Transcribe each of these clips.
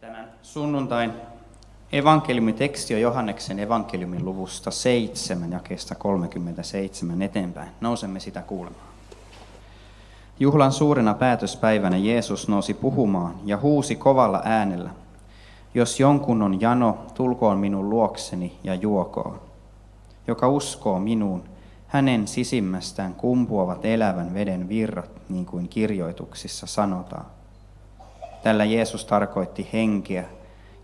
Tämän sunnuntain evankeliumiteksti on Johanneksen evankeliumin luvusta 7, jakeesta 37 eteenpäin. Nousemme sitä kuulemaan. Juhlan suurena päätöspäivänä Jeesus nousi puhumaan ja huusi kovalla äänellä. Jos jonkun on jano, tulkoon minun luokseni ja juokoon. Joka uskoo minuun, hänen sisimmästään kumpuavat elävän veden virrat, niin kuin kirjoituksissa sanotaan. Tällä Jeesus tarkoitti henkeä,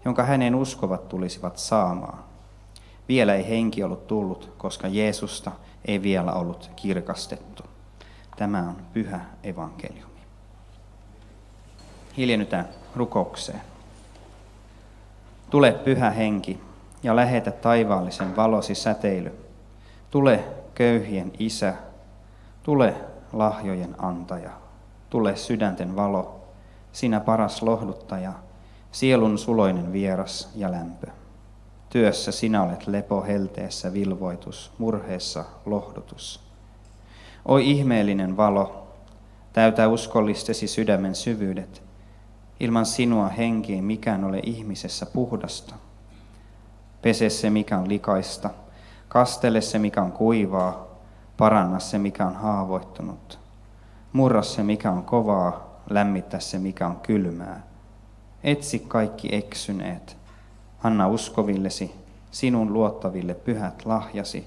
jonka hänen uskovat tulisivat saamaan. Vielä ei henki ollut tullut, koska Jeesusta ei vielä ollut kirkastettu. Tämä on pyhä evankeliumi. Hiljennytään rukoukseen. Tule pyhä henki ja lähetä taivaallisen valosi säteily. Tule köyhien isä, tule lahjojen antaja, tule sydänten valo, sinä paras lohduttaja, sielun suloinen vieras ja lämpö. Työssä sinä olet lepo helteessä vilvoitus, murheessa lohdutus. Oi ihmeellinen valo, täytä uskollistesi sydämen syvyydet. Ilman sinua henki ei mikään ole ihmisessä puhdasta. Pese se, mikä on likaista, kastele se, mikä on kuivaa, paranna se, mikä on haavoittunut. Murra se, mikä on kovaa, lämmitä se, mikä on kylmää. Etsi kaikki eksyneet. Anna uskovillesi, sinun luottaville pyhät lahjasi.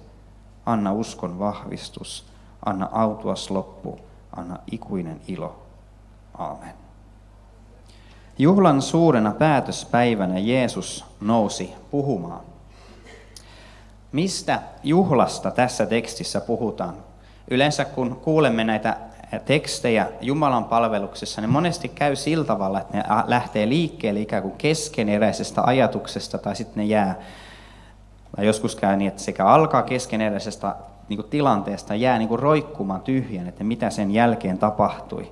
Anna uskon vahvistus. Anna autuas loppu. Anna ikuinen ilo. Aamen. Juhlan suurena päätöspäivänä Jeesus nousi puhumaan. Mistä juhlasta tässä tekstissä puhutaan? Yleensä kun kuulemme näitä tekstejä Jumalan palveluksessa, ne monesti käy sillä tavalla, että ne lähtee liikkeelle ikään kuin keskeneräisestä ajatuksesta tai sitten ne jää, tai joskus käy niin, että sekä alkaa keskeneräisestä niin kuin tilanteesta jää niin kuin roikkumaan tyhjän, että mitä sen jälkeen tapahtui.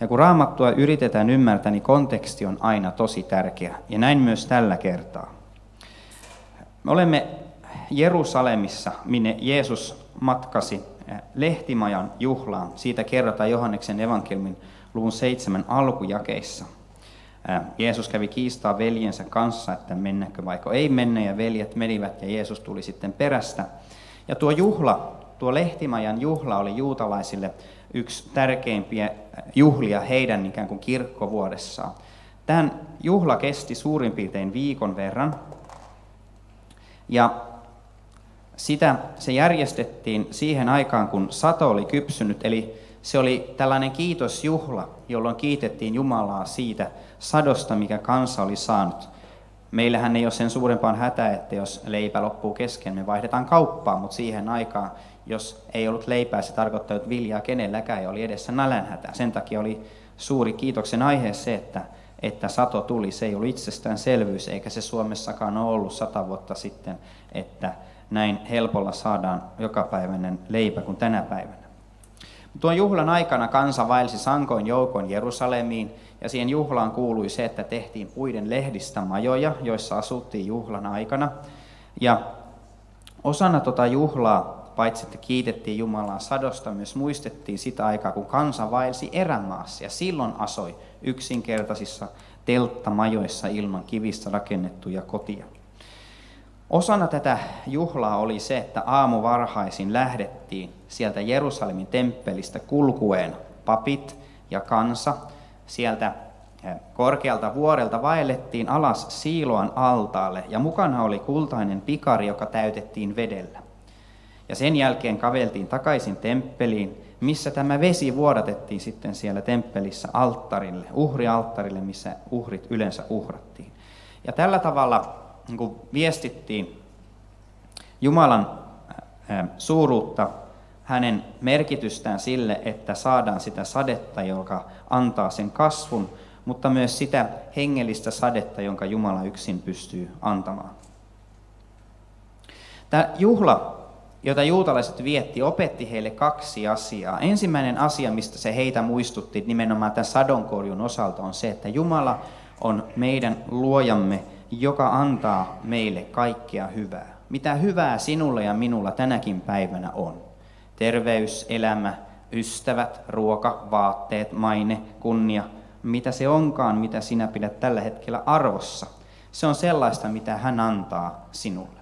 Ja kun raamattua yritetään ymmärtää, niin konteksti on aina tosi tärkeä. Ja näin myös tällä kertaa. Me olemme Jerusalemissa, minne Jeesus matkasi lehtimajan juhlaan. Siitä kerrotaan Johanneksen evankeliumin luvun seitsemän alkujakeissa. Jeesus kävi kiistaa veljensä kanssa, että mennäkö vaikka ei mennä, ja veljet menivät, ja Jeesus tuli sitten perästä. Ja tuo juhla, tuo lehtimajan juhla oli juutalaisille yksi tärkeimpiä juhlia heidän ikään kuin kirkkovuodessaan. Tämän juhla kesti suurin piirtein viikon verran, ja sitä, se järjestettiin siihen aikaan, kun sato oli kypsynyt, eli se oli tällainen kiitosjuhla, jolloin kiitettiin Jumalaa siitä sadosta, mikä kansa oli saanut. Meillähän ei ole sen suurempaan hätää, että jos leipä loppuu kesken, me vaihdetaan kauppaa, mutta siihen aikaan, jos ei ollut leipää, se tarkoittaa, että viljaa kenelläkään ja oli edessä nälänhätä. Sen takia oli suuri kiitoksen aihe se, että, että sato tuli. Se ei ollut itsestäänselvyys, eikä se Suomessakaan ole ollut sata vuotta sitten, että näin helpolla saadaan jokapäiväinen leipä kuin tänä päivänä. Tuon juhlan aikana kansa vaelsi sankoin joukon Jerusalemiin, ja siihen juhlaan kuului se, että tehtiin puiden lehdistä majoja, joissa asuttiin juhlan aikana. Ja osana tuota juhlaa, paitsi että kiitettiin Jumalaa sadosta, myös muistettiin sitä aikaa, kun kansa vaelsi erämaassa, ja silloin asoi yksinkertaisissa telttamajoissa ilman kivistä rakennettuja kotia. Osana tätä juhlaa oli se, että aamu varhaisin lähdettiin sieltä Jerusalemin temppelistä kulkueen papit ja kansa. Sieltä eh, korkealta vuorelta vaellettiin alas Siiloan altaalle ja mukana oli kultainen pikari, joka täytettiin vedellä. Ja sen jälkeen kaveltiin takaisin temppeliin, missä tämä vesi vuodatettiin sitten siellä temppelissä alttarille, uhrialttarille, missä uhrit yleensä uhrattiin. Ja tällä tavalla niin kuin viestittiin Jumalan suuruutta, hänen merkitystään sille, että saadaan sitä sadetta, joka antaa sen kasvun, mutta myös sitä hengellistä sadetta, jonka Jumala yksin pystyy antamaan. Tämä juhla, jota juutalaiset vietti, opetti heille kaksi asiaa. Ensimmäinen asia, mistä se heitä muistutti nimenomaan tämän sadonkorjun osalta, on se, että Jumala on meidän luojamme joka antaa meille kaikkea hyvää. Mitä hyvää sinulla ja minulla tänäkin päivänä on. Terveys, elämä, ystävät, ruoka, vaatteet, maine, kunnia, mitä se onkaan, mitä sinä pidät tällä hetkellä arvossa. Se on sellaista, mitä hän antaa sinulle.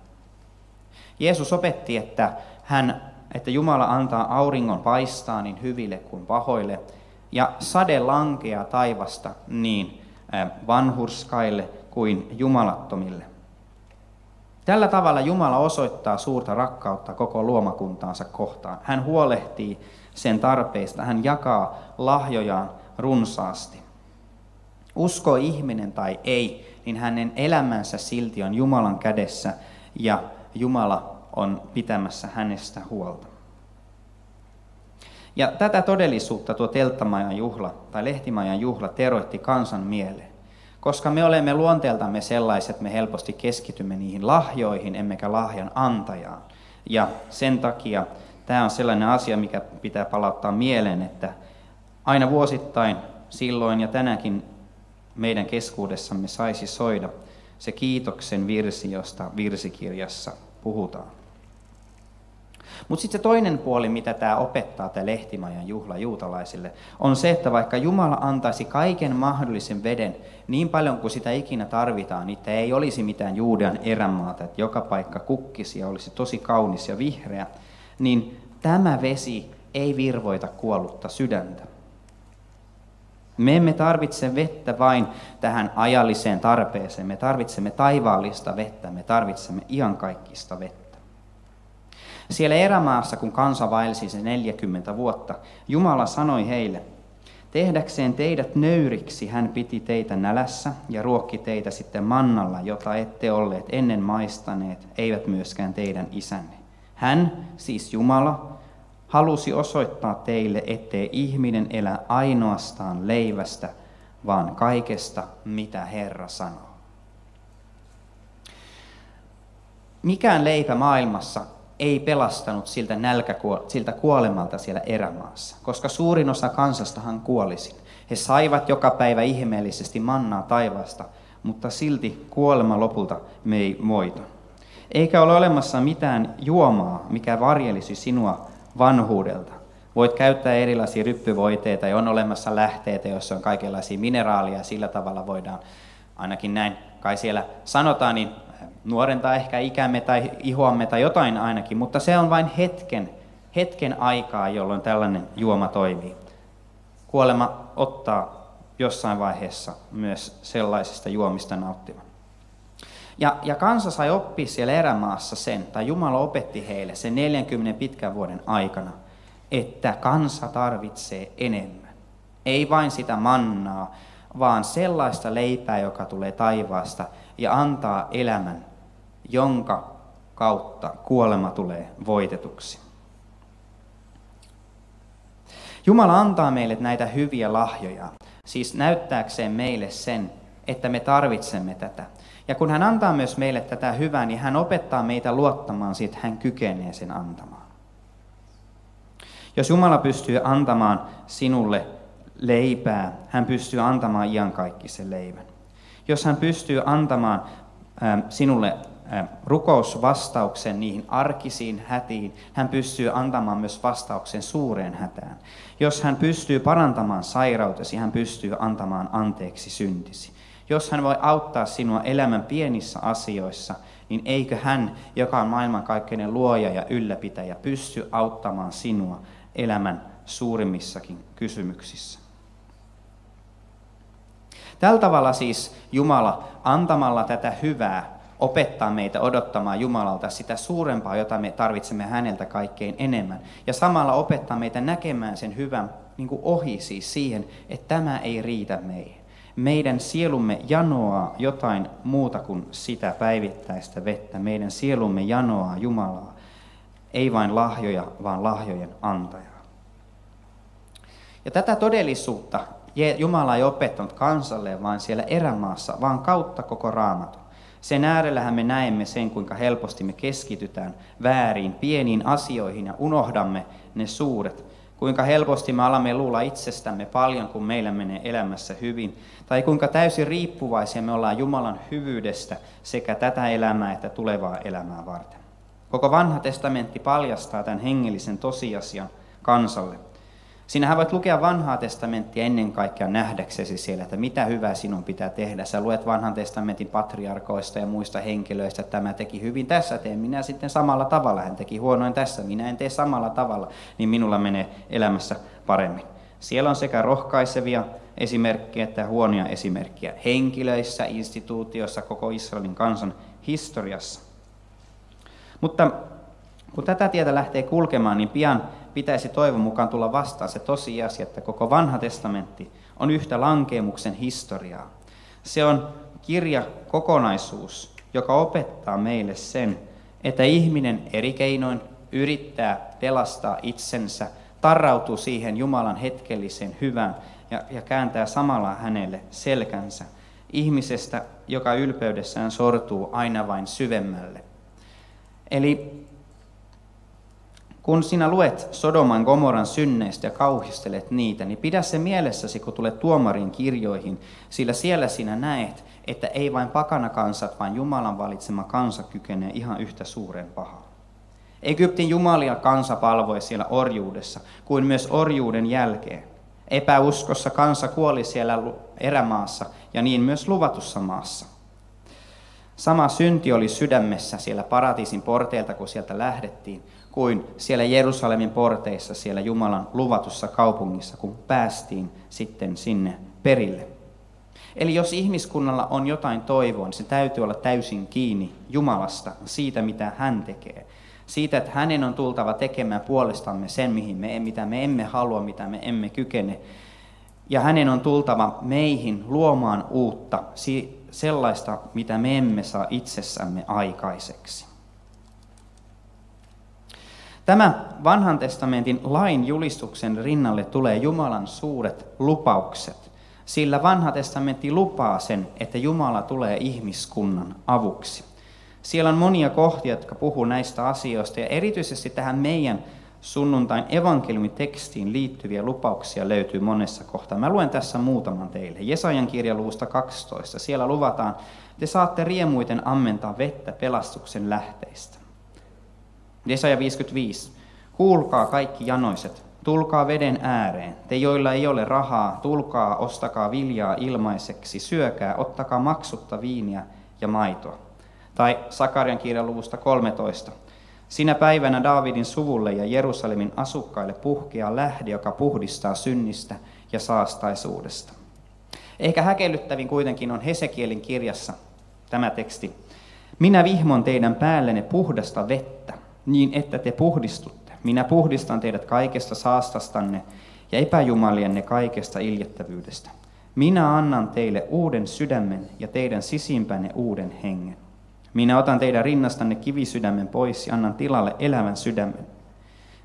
Jeesus opetti, että, hän, että Jumala antaa auringon paistaa niin hyville kuin pahoille, ja sade lankeaa taivasta niin vanhurskaille kuin jumalattomille. Tällä tavalla Jumala osoittaa suurta rakkautta koko luomakuntaansa kohtaan. Hän huolehtii sen tarpeista, hän jakaa lahjojaan runsaasti. Usko ihminen tai ei, niin hänen elämänsä silti on Jumalan kädessä ja Jumala on pitämässä hänestä huolta. Ja tätä todellisuutta tuo Telttamajan juhla tai Lehtimajan juhla teroitti kansan mieleen. Koska me olemme luonteeltamme sellaiset, me helposti keskitymme niihin lahjoihin, emmekä lahjan antajaan. Ja sen takia tämä on sellainen asia, mikä pitää palauttaa mieleen, että aina vuosittain, silloin ja tänäkin meidän keskuudessamme saisi soida se kiitoksen virsi, josta virsikirjassa puhutaan. Mutta sitten se toinen puoli, mitä tämä opettaa, tämä Lehtimajan juhla juutalaisille, on se, että vaikka Jumala antaisi kaiken mahdollisen veden niin paljon kuin sitä ikinä tarvitaan, niin ei olisi mitään Juudean erämaata, että joka paikka kukkisi ja olisi tosi kaunis ja vihreä, niin tämä vesi ei virvoita kuollutta sydäntä. Me emme tarvitse vettä vain tähän ajalliseen tarpeeseen, me tarvitsemme taivaallista vettä, me tarvitsemme iankaikkista vettä. Siellä erämaassa, kun kansa vaelsi se 40 vuotta, Jumala sanoi heille, tehdäkseen teidät nöyriksi hän piti teitä nälässä ja ruokki teitä sitten mannalla, jota ette olleet ennen maistaneet, eivät myöskään teidän isänne. Hän, siis Jumala, halusi osoittaa teille, ettei ihminen elä ainoastaan leivästä, vaan kaikesta, mitä Herra sanoo. Mikään leipä maailmassa ei pelastanut siltä, nälkäkuo- siltä kuolemalta siellä erämaassa, koska suurin osa kansastahan kuolisin. He saivat joka päivä ihmeellisesti mannaa taivaasta, mutta silti kuolema lopulta me ei moita. Eikä ole olemassa mitään juomaa, mikä varjelisi sinua vanhuudelta. Voit käyttää erilaisia ryppyvoiteita ja on olemassa lähteitä, joissa on kaikenlaisia mineraaleja ja sillä tavalla voidaan, ainakin näin kai siellä sanotaan, niin nuorentaa ehkä ikämme tai ihoamme tai jotain ainakin, mutta se on vain hetken, hetken aikaa, jolloin tällainen juoma toimii. Kuolema ottaa jossain vaiheessa myös sellaisista juomista nauttivan. Ja, ja kansa sai oppia siellä erämaassa sen, tai Jumala opetti heille sen 40 pitkän vuoden aikana, että kansa tarvitsee enemmän. Ei vain sitä mannaa, vaan sellaista leipää, joka tulee taivaasta ja antaa elämän jonka kautta kuolema tulee voitetuksi. Jumala antaa meille näitä hyviä lahjoja, siis näyttääkseen meille sen, että me tarvitsemme tätä. Ja kun hän antaa myös meille tätä hyvää, niin hän opettaa meitä luottamaan siitä, hän kykenee sen antamaan. Jos Jumala pystyy antamaan sinulle leipää, hän pystyy antamaan iankaikkisen leivän. Jos hän pystyy antamaan sinulle rukousvastauksen niihin arkisiin hätiin, hän pystyy antamaan myös vastauksen suureen hätään. Jos hän pystyy parantamaan sairautesi, hän pystyy antamaan anteeksi syntisi. Jos hän voi auttaa sinua elämän pienissä asioissa, niin eikö hän, joka on maailmankaikkeinen luoja ja ylläpitäjä, pysty auttamaan sinua elämän suurimmissakin kysymyksissä. Tällä tavalla siis Jumala antamalla tätä hyvää opettaa meitä odottamaan Jumalalta sitä suurempaa, jota me tarvitsemme häneltä kaikkein enemmän. Ja samalla opettaa meitä näkemään sen hyvän niin kuin ohi siis siihen, että tämä ei riitä meihin. Meidän sielumme janoaa jotain muuta kuin sitä päivittäistä vettä. Meidän sielumme janoaa Jumalaa. Ei vain lahjoja, vaan lahjojen antajaa. Ja tätä todellisuutta Jumala ei opettanut kansalle, vaan siellä erämaassa, vaan kautta koko raamatun. Sen äärellähän me näemme sen, kuinka helposti me keskitytään väärin, pieniin asioihin ja unohdamme ne suuret. Kuinka helposti me alamme luulla itsestämme paljon, kun meillä menee elämässä hyvin. Tai kuinka täysin riippuvaisia me ollaan Jumalan hyvyydestä sekä tätä elämää että tulevaa elämää varten. Koko vanha testamentti paljastaa tämän hengellisen tosiasian kansalle. Sinähän voit lukea vanhaa testamenttia ennen kaikkea nähdäksesi siellä, että mitä hyvää sinun pitää tehdä. Sä luet vanhan testamentin patriarkoista ja muista henkilöistä, että tämä teki hyvin tässä, teen minä sitten samalla tavalla. Hän teki huonoin tässä, minä en tee samalla tavalla, niin minulla menee elämässä paremmin. Siellä on sekä rohkaisevia esimerkkejä että huonoja esimerkkejä henkilöissä, instituutioissa, koko Israelin kansan historiassa. Mutta kun tätä tietä lähtee kulkemaan, niin pian pitäisi toivon mukaan tulla vastaan se tosiasia, että koko vanha testamentti on yhtä lankeemuksen historiaa. Se on kirja kokonaisuus, joka opettaa meille sen, että ihminen eri keinoin yrittää pelastaa itsensä, tarrautuu siihen Jumalan hetkelliseen hyvään ja, ja kääntää samalla hänelle selkänsä ihmisestä, joka ylpeydessään sortuu aina vain syvemmälle. Eli kun sinä luet Sodoman Gomoran synneistä ja kauhistelet niitä, niin pidä se mielessäsi, kun tulet tuomarin kirjoihin, sillä siellä sinä näet, että ei vain pakanakansat, vaan Jumalan valitsema kansa kykenee ihan yhtä suuren pahaan. Egyptin jumalia kansa palvoi siellä orjuudessa, kuin myös orjuuden jälkeen. Epäuskossa kansa kuoli siellä erämaassa ja niin myös luvatussa maassa. Sama synti oli sydämessä siellä paratiisin porteilta, kun sieltä lähdettiin, kuin siellä Jerusalemin porteissa, siellä Jumalan luvatussa kaupungissa, kun päästiin sitten sinne perille. Eli jos ihmiskunnalla on jotain toivoa, niin se täytyy olla täysin kiinni Jumalasta, siitä mitä hän tekee. Siitä, että hänen on tultava tekemään puolestamme sen, mihin me, mitä me emme halua, mitä me emme kykene. Ja hänen on tultava meihin luomaan uutta, sellaista, mitä me emme saa itsessämme aikaiseksi. Tämä vanhan testamentin lain julistuksen rinnalle tulee Jumalan suuret lupaukset, sillä vanha testamentti lupaa sen, että Jumala tulee ihmiskunnan avuksi. Siellä on monia kohtia, jotka puhuu näistä asioista, ja erityisesti tähän meidän sunnuntain evankeliumitekstiin liittyviä lupauksia löytyy monessa kohtaa. Mä luen tässä muutaman teille. Jesajan kirja luvusta 12. Siellä luvataan, te saatte riemuiten ammentaa vettä pelastuksen lähteistä. Jesaja 55. Kuulkaa kaikki janoiset, tulkaa veden ääreen. Te, joilla ei ole rahaa, tulkaa, ostakaa viljaa ilmaiseksi, syökää, ottakaa maksutta viiniä ja maitoa. Tai Sakarian kirjan luvusta 13. Sinä päivänä Daavidin suvulle ja Jerusalemin asukkaille puhkeaa lähde, joka puhdistaa synnistä ja saastaisuudesta. Ehkä häkellyttävin kuitenkin on Hesekielin kirjassa tämä teksti. Minä vihmon teidän päällenne puhdasta vettä, niin että te puhdistutte. Minä puhdistan teidät kaikesta saastastanne ja epäjumalienne kaikesta iljettävyydestä. Minä annan teille uuden sydämen ja teidän sisimpänne uuden hengen. Minä otan teidän rinnastanne kivisydämen pois ja annan tilalle elävän sydämen.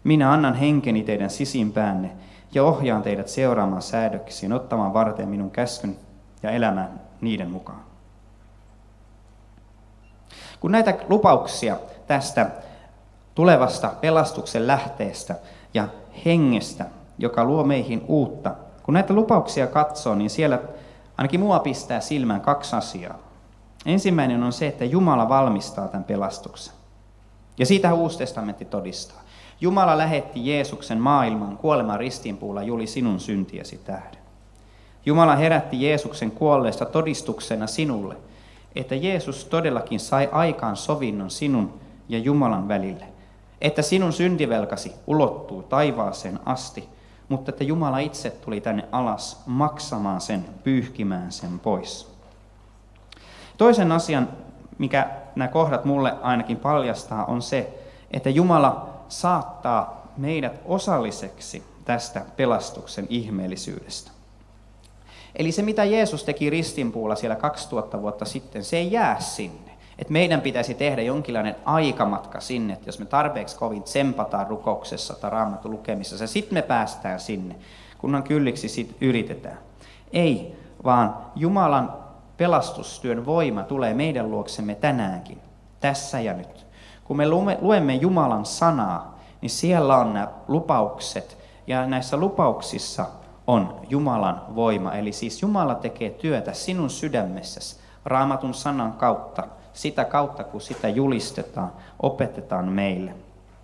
Minä annan henkeni teidän sisimpäänne ja ohjaan teidät seuraamaan säädöksiin, ottamaan varten minun käskyn ja elämään niiden mukaan. Kun näitä lupauksia tästä tulevasta pelastuksen lähteestä ja hengestä, joka luo meihin uutta. Kun näitä lupauksia katsoo, niin siellä ainakin mua pistää silmään kaksi asiaa. Ensimmäinen on se, että Jumala valmistaa tämän pelastuksen. Ja siitä Uusi testamentti todistaa. Jumala lähetti Jeesuksen maailman kuoleman ristinpuulla juli sinun syntiesi tähden. Jumala herätti Jeesuksen kuolleesta todistuksena sinulle, että Jeesus todellakin sai aikaan sovinnon sinun ja Jumalan välille että sinun syntivelkasi ulottuu taivaaseen asti, mutta että Jumala itse tuli tänne alas maksamaan sen, pyyhkimään sen pois. Toisen asian, mikä nämä kohdat mulle ainakin paljastaa, on se, että Jumala saattaa meidät osalliseksi tästä pelastuksen ihmeellisyydestä. Eli se, mitä Jeesus teki ristinpuulla siellä 2000 vuotta sitten, se ei jää sinne. Että meidän pitäisi tehdä jonkinlainen aikamatka sinne, että jos me tarpeeksi kovin tsempataan rukouksessa tai raamatun lukemisessa, sitten me päästään sinne, kunhan kylliksi sit yritetään. Ei, vaan Jumalan pelastustyön voima tulee meidän luoksemme tänäänkin, tässä ja nyt. Kun me luemme Jumalan sanaa, niin siellä on nämä lupaukset, ja näissä lupauksissa on Jumalan voima. Eli siis Jumala tekee työtä sinun sydämessäsi raamatun sanan kautta sitä kautta, kun sitä julistetaan, opetetaan meille.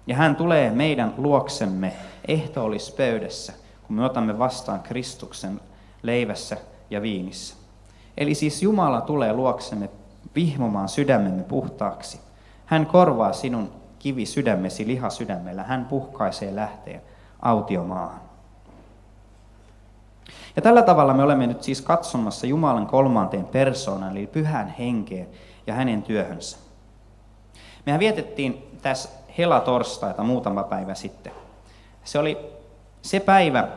Ja hän tulee meidän luoksemme ehtoollispöydässä, kun me otamme vastaan Kristuksen leivässä ja viinissä. Eli siis Jumala tulee luoksemme vihmomaan sydämemme puhtaaksi. Hän korvaa sinun kivi sydämesi liha sydämellä. Hän puhkaisee lähteen autiomaahan. Ja tällä tavalla me olemme nyt siis katsomassa Jumalan kolmanteen persoonaan, eli pyhän henkeen ja hänen työhönsä. Mehän vietettiin tässä helatorstaita muutama päivä sitten. Se oli se päivä,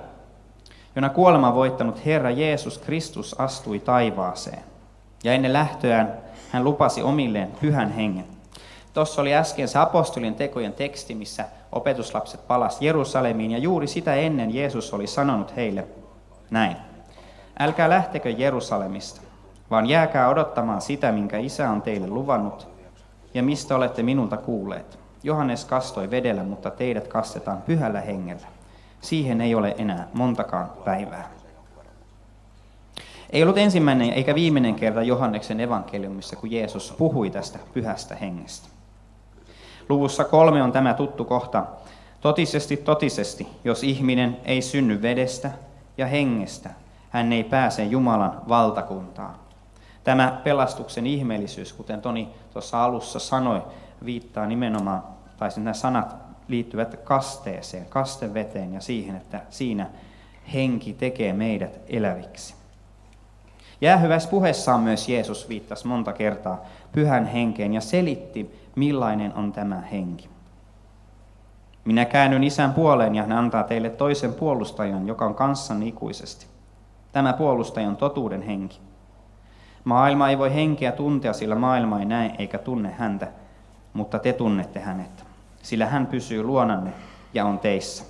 jona kuolema voittanut Herra Jeesus Kristus astui taivaaseen. Ja ennen lähtöään hän lupasi omilleen pyhän hengen. Tuossa oli äsken se apostolien tekojen teksti, missä opetuslapset palas Jerusalemiin, ja juuri sitä ennen Jeesus oli sanonut heille näin. Älkää lähtekö Jerusalemista, vaan jääkää odottamaan sitä, minkä isä on teille luvannut, ja mistä olette minulta kuulleet. Johannes kastoi vedellä, mutta teidät kastetaan pyhällä hengellä. Siihen ei ole enää montakaan päivää. Ei ollut ensimmäinen eikä viimeinen kerta Johanneksen evankeliumissa, kun Jeesus puhui tästä pyhästä hengestä. Luvussa kolme on tämä tuttu kohta. Totisesti, totisesti, jos ihminen ei synny vedestä ja hengestä, hän ei pääse Jumalan valtakuntaan. Tämä pelastuksen ihmeellisyys, kuten Toni tuossa alussa sanoi, viittaa nimenomaan, tai nämä sanat liittyvät kasteeseen, kasteveteen ja siihen, että siinä henki tekee meidät eläviksi. Jäähyväispuheessaan myös Jeesus viittasi monta kertaa pyhän henkeen ja selitti, millainen on tämä henki. Minä käännyn isän puoleen ja hän antaa teille toisen puolustajan, joka on kanssanne ikuisesti. Tämä puolustaja on totuuden henki. Maailma ei voi henkeä tuntea, sillä maailma ei näe eikä tunne häntä, mutta te tunnette hänet, sillä hän pysyy luonanne ja on teissä.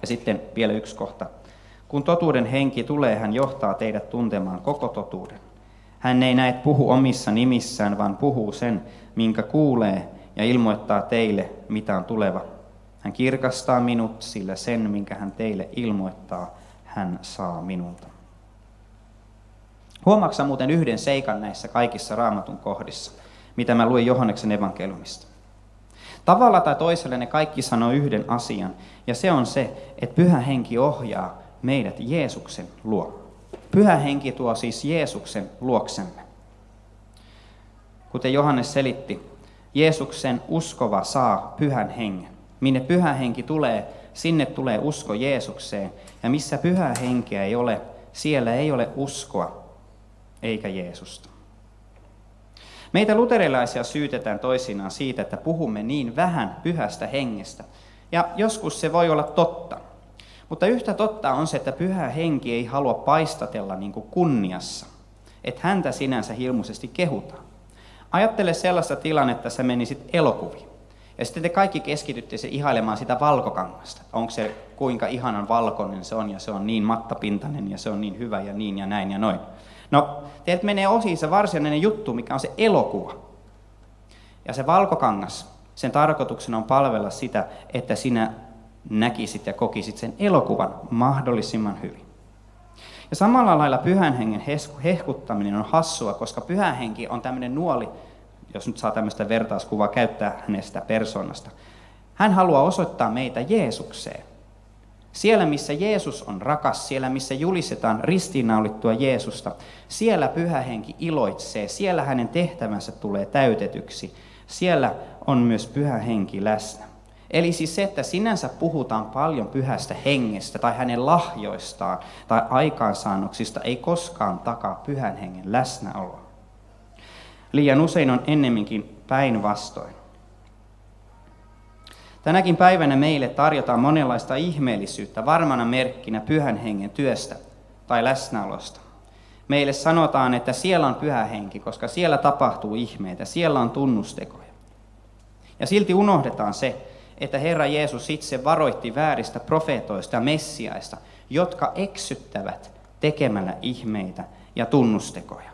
Ja sitten vielä yksi kohta. Kun totuuden henki tulee, hän johtaa teidät tuntemaan koko totuuden. Hän ei näet puhu omissa nimissään, vaan puhuu sen, minkä kuulee, ja ilmoittaa teille, mitä on tuleva. Hän kirkastaa minut, sillä sen, minkä hän teille ilmoittaa, hän saa minulta. Huomaatko muuten yhden seikan näissä kaikissa raamatun kohdissa, mitä mä luin Johanneksen evankeliumista? Tavalla tai toisella ne kaikki sanoo yhden asian, ja se on se, että pyhä henki ohjaa meidät Jeesuksen luo. Pyhä henki tuo siis Jeesuksen luoksemme. Kuten Johannes selitti, Jeesuksen uskova saa pyhän hengen. Minne pyhä henki tulee, sinne tulee usko Jeesukseen. Ja missä pyhä henkeä ei ole, siellä ei ole uskoa eikä Jeesusta. Meitä luterilaisia syytetään toisinaan siitä, että puhumme niin vähän pyhästä hengestä. Ja joskus se voi olla totta. Mutta yhtä totta on se, että pyhä henki ei halua paistatella niin kuin kunniassa. Että häntä sinänsä hilmuisesti kehutaan. Ajattele sellaista tilannetta, että sä menisit elokuviin. Ja sitten te kaikki keskitytte se ihailemaan sitä valkokangasta. Onko se kuinka ihanan valkoinen se on ja se on niin mattapintainen ja se on niin hyvä ja niin ja näin ja noin. No, teiltä menee ohi se varsinainen juttu, mikä on se elokuva. Ja se valkokangas, sen tarkoituksena on palvella sitä, että sinä näkisit ja kokisit sen elokuvan mahdollisimman hyvin. Ja samalla lailla pyhän hengen hehkuttaminen on hassua, koska pyhä henki on tämmöinen nuoli, jos nyt saa tämmöistä vertauskuvaa käyttää hänestä persoonasta. Hän haluaa osoittaa meitä Jeesukseen. Siellä, missä Jeesus on rakas, siellä, missä julistetaan ristiinnaulittua Jeesusta, siellä pyhä henki iloitsee, siellä hänen tehtävänsä tulee täytetyksi. Siellä on myös pyhä henki läsnä. Eli siis se, että sinänsä puhutaan paljon pyhästä hengestä tai hänen lahjoistaan tai aikaansaannoksista, ei koskaan takaa pyhän hengen läsnäoloa. Liian usein on ennemminkin päinvastoin. Tänäkin päivänä meille tarjotaan monenlaista ihmeellisyyttä varmana merkkinä pyhän hengen työstä tai läsnäolosta. Meille sanotaan, että siellä on pyhä henki, koska siellä tapahtuu ihmeitä, siellä on tunnustekoja. Ja silti unohdetaan se, että Herra Jeesus itse varoitti vääristä profeetoista ja messiaista, jotka eksyttävät tekemällä ihmeitä ja tunnustekoja.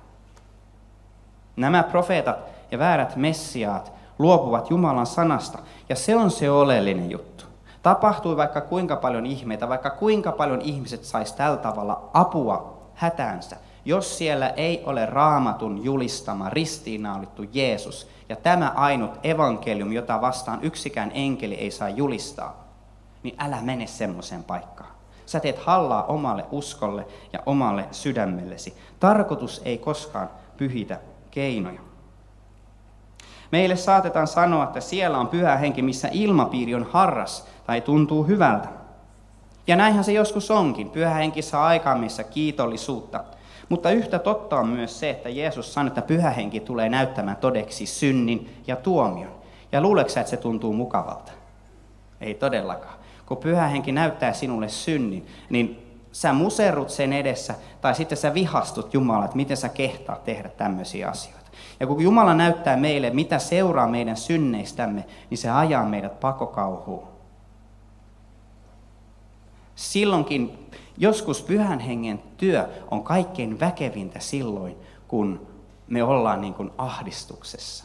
Nämä profeetat ja väärät messiaat luopuvat Jumalan sanasta, ja se on se oleellinen juttu. Tapahtui vaikka kuinka paljon ihmeitä, vaikka kuinka paljon ihmiset sais tällä tavalla apua hätäänsä, jos siellä ei ole raamatun julistama ristiinnaulittu Jeesus ja tämä ainut evankeliumi, jota vastaan yksikään enkeli ei saa julistaa, niin älä mene semmoiseen paikkaan. Sä teet hallaa omalle uskolle ja omalle sydämellesi. Tarkoitus ei koskaan pyhitä keinoja. Meille saatetaan sanoa, että siellä on pyhä henki, missä ilmapiiri on harras tai tuntuu hyvältä. Ja näinhän se joskus onkin. Pyhä henki saa aikaan missä kiitollisuutta. Mutta yhtä totta on myös se, että Jeesus sanoi, että pyhä henki tulee näyttämään todeksi synnin ja tuomion. Ja luuleeko että se tuntuu mukavalta? Ei todellakaan. Kun pyhä henki näyttää sinulle synnin, niin sä muserrut sen edessä, tai sitten sä vihastut Jumala, että miten sä kehtaat tehdä tämmöisiä asioita. Ja kun Jumala näyttää meille, mitä seuraa meidän synneistämme, niin se ajaa meidät pakokauhuun. Silloinkin joskus pyhän hengen työ on kaikkein väkevintä silloin, kun me ollaan niin kuin ahdistuksessa.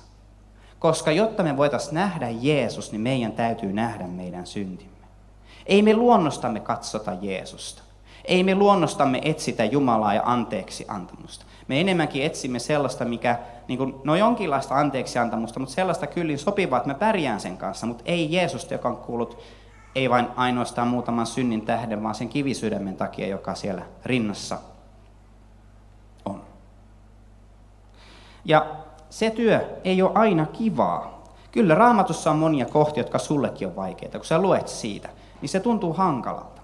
Koska jotta me voitaisiin nähdä Jeesus, niin meidän täytyy nähdä meidän syntimme. Ei me luonnostamme katsota Jeesusta. Ei me luonnostamme etsitä Jumalaa ja anteeksi antamusta. Me enemmänkin etsimme sellaista, mikä, niin kuin, no jonkinlaista anteeksi antamusta, mutta sellaista kyllin sopivaa, että me pärjään sen kanssa, mutta ei Jeesusta, joka on kuullut ei vain ainoastaan muutaman synnin tähden, vaan sen kivisydämen takia, joka siellä rinnassa on. Ja se työ ei ole aina kivaa. Kyllä raamatussa on monia kohtia, jotka sullekin on vaikeita. Kun sä luet siitä, niin se tuntuu hankalalta.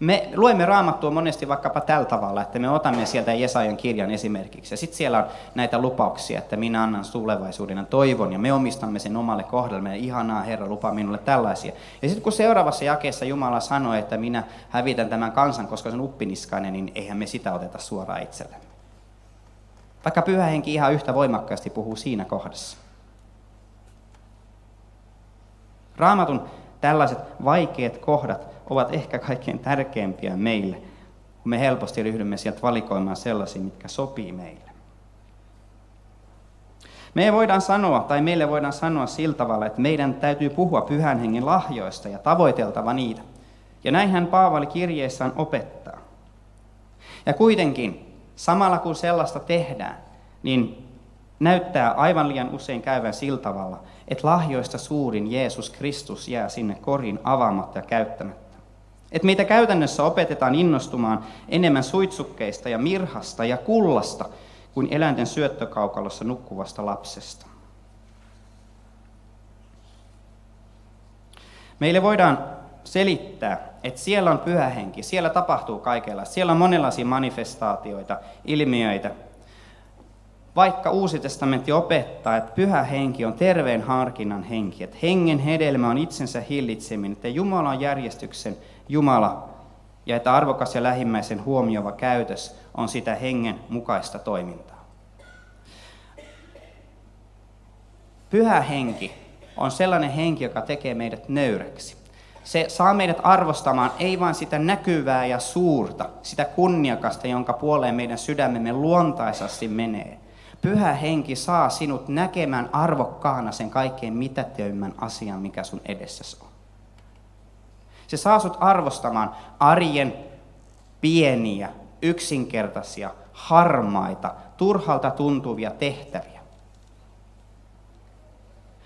Me luemme raamattua monesti vaikkapa tällä tavalla, että me otamme sieltä Jesajan kirjan esimerkiksi. Ja sitten siellä on näitä lupauksia, että minä annan tulevaisuuden toivon ja me omistamme sen omalle kohdalle. Ihanaa Herra, lupa minulle tällaisia. Ja sitten kun seuraavassa jakeessa Jumala sanoi, että minä hävitän tämän kansan, koska se on uppiniskainen, niin eihän me sitä oteta suoraan itsellemme. Vaikka pyhä henki ihan yhtä voimakkaasti puhuu siinä kohdassa. Raamatun tällaiset vaikeat kohdat ovat ehkä kaikkein tärkeimpiä meille, kun me helposti ryhdymme sieltä valikoimaan sellaisia, mitkä sopii meille. Me voidaan sanoa, tai meille voidaan sanoa sillä tavalla, että meidän täytyy puhua pyhän hengen lahjoista ja tavoiteltava niitä. Ja näinhän Paavali kirjeessään opettaa. Ja kuitenkin, samalla kun sellaista tehdään, niin näyttää aivan liian usein käyvän sillä tavalla, että lahjoista suurin Jeesus Kristus jää sinne korin avaamatta ja käyttämättä. Että meitä käytännössä opetetaan innostumaan enemmän suitsukkeista ja mirhasta ja kullasta kuin eläinten syöttökaukalossa nukkuvasta lapsesta. Meille voidaan selittää, että siellä on pyhä henki, siellä tapahtuu kaikenlaista, siellä on monenlaisia manifestaatioita, ilmiöitä. Vaikka Uusi testamentti opettaa, että pyhä henki on terveen harkinnan henki, että hengen hedelmä on itsensä hillitseminen, että Jumala on järjestyksen Jumala ja että arvokas ja lähimmäisen huomioiva käytös on sitä hengen mukaista toimintaa. Pyhä henki on sellainen henki, joka tekee meidät nöyräksi. Se saa meidät arvostamaan ei vain sitä näkyvää ja suurta, sitä kunniakasta, jonka puoleen meidän sydämemme luontaisesti menee. Pyhä henki saa sinut näkemään arvokkaana sen kaikkein mitätöimmän asian, mikä sun edessäsi on. Se saa sut arvostamaan arjen pieniä, yksinkertaisia, harmaita, turhalta tuntuvia tehtäviä.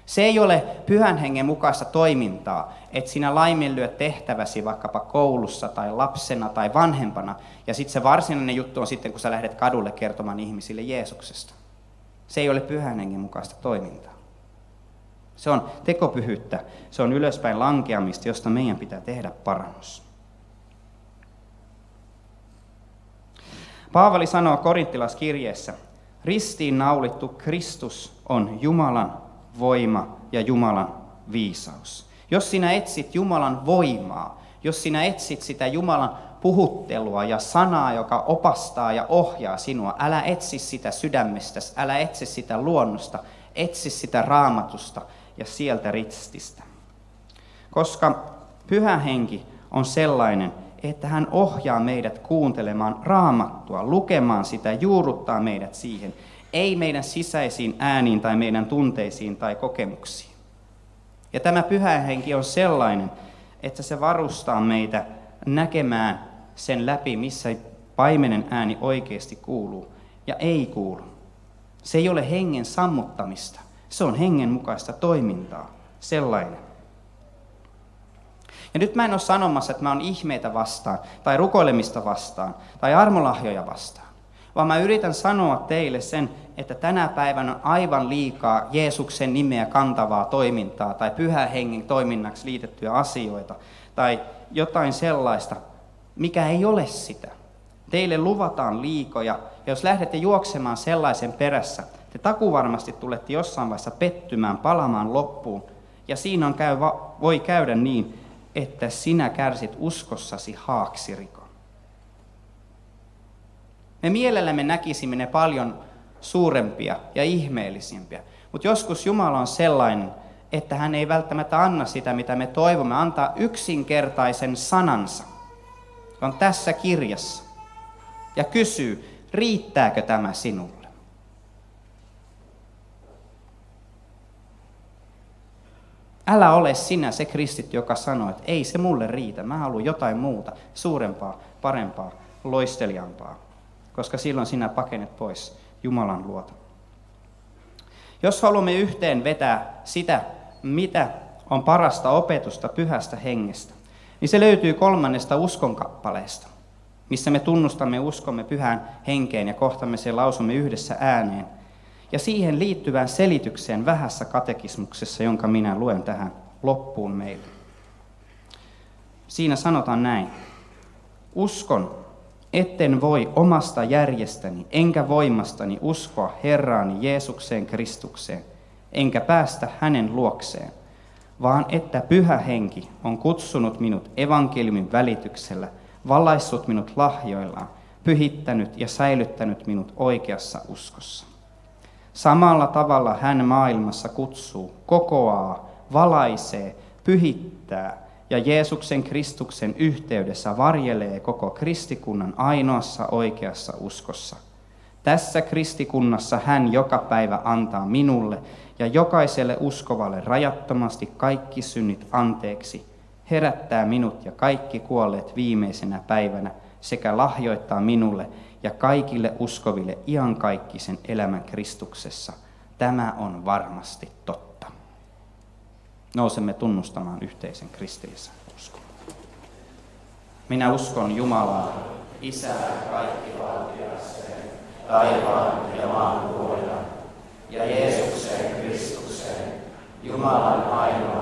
Se ei ole pyhän hengen mukaista toimintaa, että sinä laiminlyöt tehtäväsi vaikkapa koulussa tai lapsena tai vanhempana, ja sitten se varsinainen juttu on sitten, kun sä lähdet kadulle kertomaan ihmisille Jeesuksesta. Se ei ole pyhän hengen mukaista toimintaa. Se on tekopyhyyttä, se on ylöspäin lankeamista, josta meidän pitää tehdä parannus. Paavali sanoo korinttilaskirjeessä, ristiin naulittu Kristus on Jumalan voima ja Jumalan viisaus. Jos sinä etsit Jumalan voimaa, jos sinä etsit sitä Jumalan puhuttelua ja sanaa, joka opastaa ja ohjaa sinua, älä etsi sitä sydämestäsi, älä etsi sitä luonnosta, etsi sitä raamatusta, ja sieltä rististä. Koska pyhä henki on sellainen, että hän ohjaa meidät kuuntelemaan raamattua, lukemaan sitä, juuruttaa meidät siihen, ei meidän sisäisiin ääniin tai meidän tunteisiin tai kokemuksiin. Ja tämä pyhä henki on sellainen, että se varustaa meitä näkemään sen läpi, missä paimenen ääni oikeasti kuuluu ja ei kuulu. Se ei ole hengen sammuttamista, se on hengen mukaista toimintaa, sellainen. Ja nyt mä en ole sanomassa, että mä oon ihmeitä vastaan, tai rukoilemista vastaan, tai armolahjoja vastaan, vaan mä yritän sanoa teille sen, että tänä päivänä on aivan liikaa Jeesuksen nimeä kantavaa toimintaa, tai pyhä hengen toiminnaksi liitettyjä asioita, tai jotain sellaista, mikä ei ole sitä. Teille luvataan liikoja, ja jos lähdette juoksemaan sellaisen perässä, te takuvarmasti tulette jossain vaiheessa pettymään, palamaan loppuun, ja siinä on käy, voi käydä niin, että sinä kärsit uskossasi haaksirikon. Me mielellämme näkisimme ne paljon suurempia ja ihmeellisimpiä, mutta joskus Jumala on sellainen, että hän ei välttämättä anna sitä, mitä me toivomme, antaa yksinkertaisen sanansa, on tässä kirjassa, ja kysyy, riittääkö tämä sinulle? Älä ole sinä se kristit, joka sanoo, että ei se mulle riitä, mä haluan jotain muuta, suurempaa, parempaa, loistelijampaa, koska silloin sinä pakenet pois Jumalan luota. Jos haluamme yhteen vetää sitä, mitä on parasta opetusta pyhästä hengestä, niin se löytyy kolmannesta uskonkappaleesta, missä me tunnustamme uskomme pyhään henkeen ja kohtamme sen lausumme yhdessä ääneen – ja siihen liittyvään selitykseen vähässä katekismuksessa, jonka minä luen tähän loppuun meille. Siinä sanotaan näin. Uskon, etten voi omasta järjestäni enkä voimastani uskoa Herraani Jeesukseen Kristukseen, enkä päästä hänen luokseen, vaan että pyhä henki on kutsunut minut evankeliumin välityksellä, valaissut minut lahjoillaan, pyhittänyt ja säilyttänyt minut oikeassa uskossa. Samalla tavalla hän maailmassa kutsuu, kokoaa, valaisee, pyhittää ja Jeesuksen Kristuksen yhteydessä varjelee koko kristikunnan ainoassa oikeassa uskossa. Tässä kristikunnassa hän joka päivä antaa minulle ja jokaiselle uskovalle rajattomasti kaikki synnit anteeksi, herättää minut ja kaikki kuolleet viimeisenä päivänä sekä lahjoittaa minulle ja kaikille uskoville iankaikkisen elämän Kristuksessa. Tämä on varmasti totta. Nousemme tunnustamaan yhteisen kristillisen uskon. Minä uskon Jumalaa, Isää kaikkivaltiaseen, taivaan ja maan luojan, ja Jeesukseen Kristukseen, Jumalan ainoaan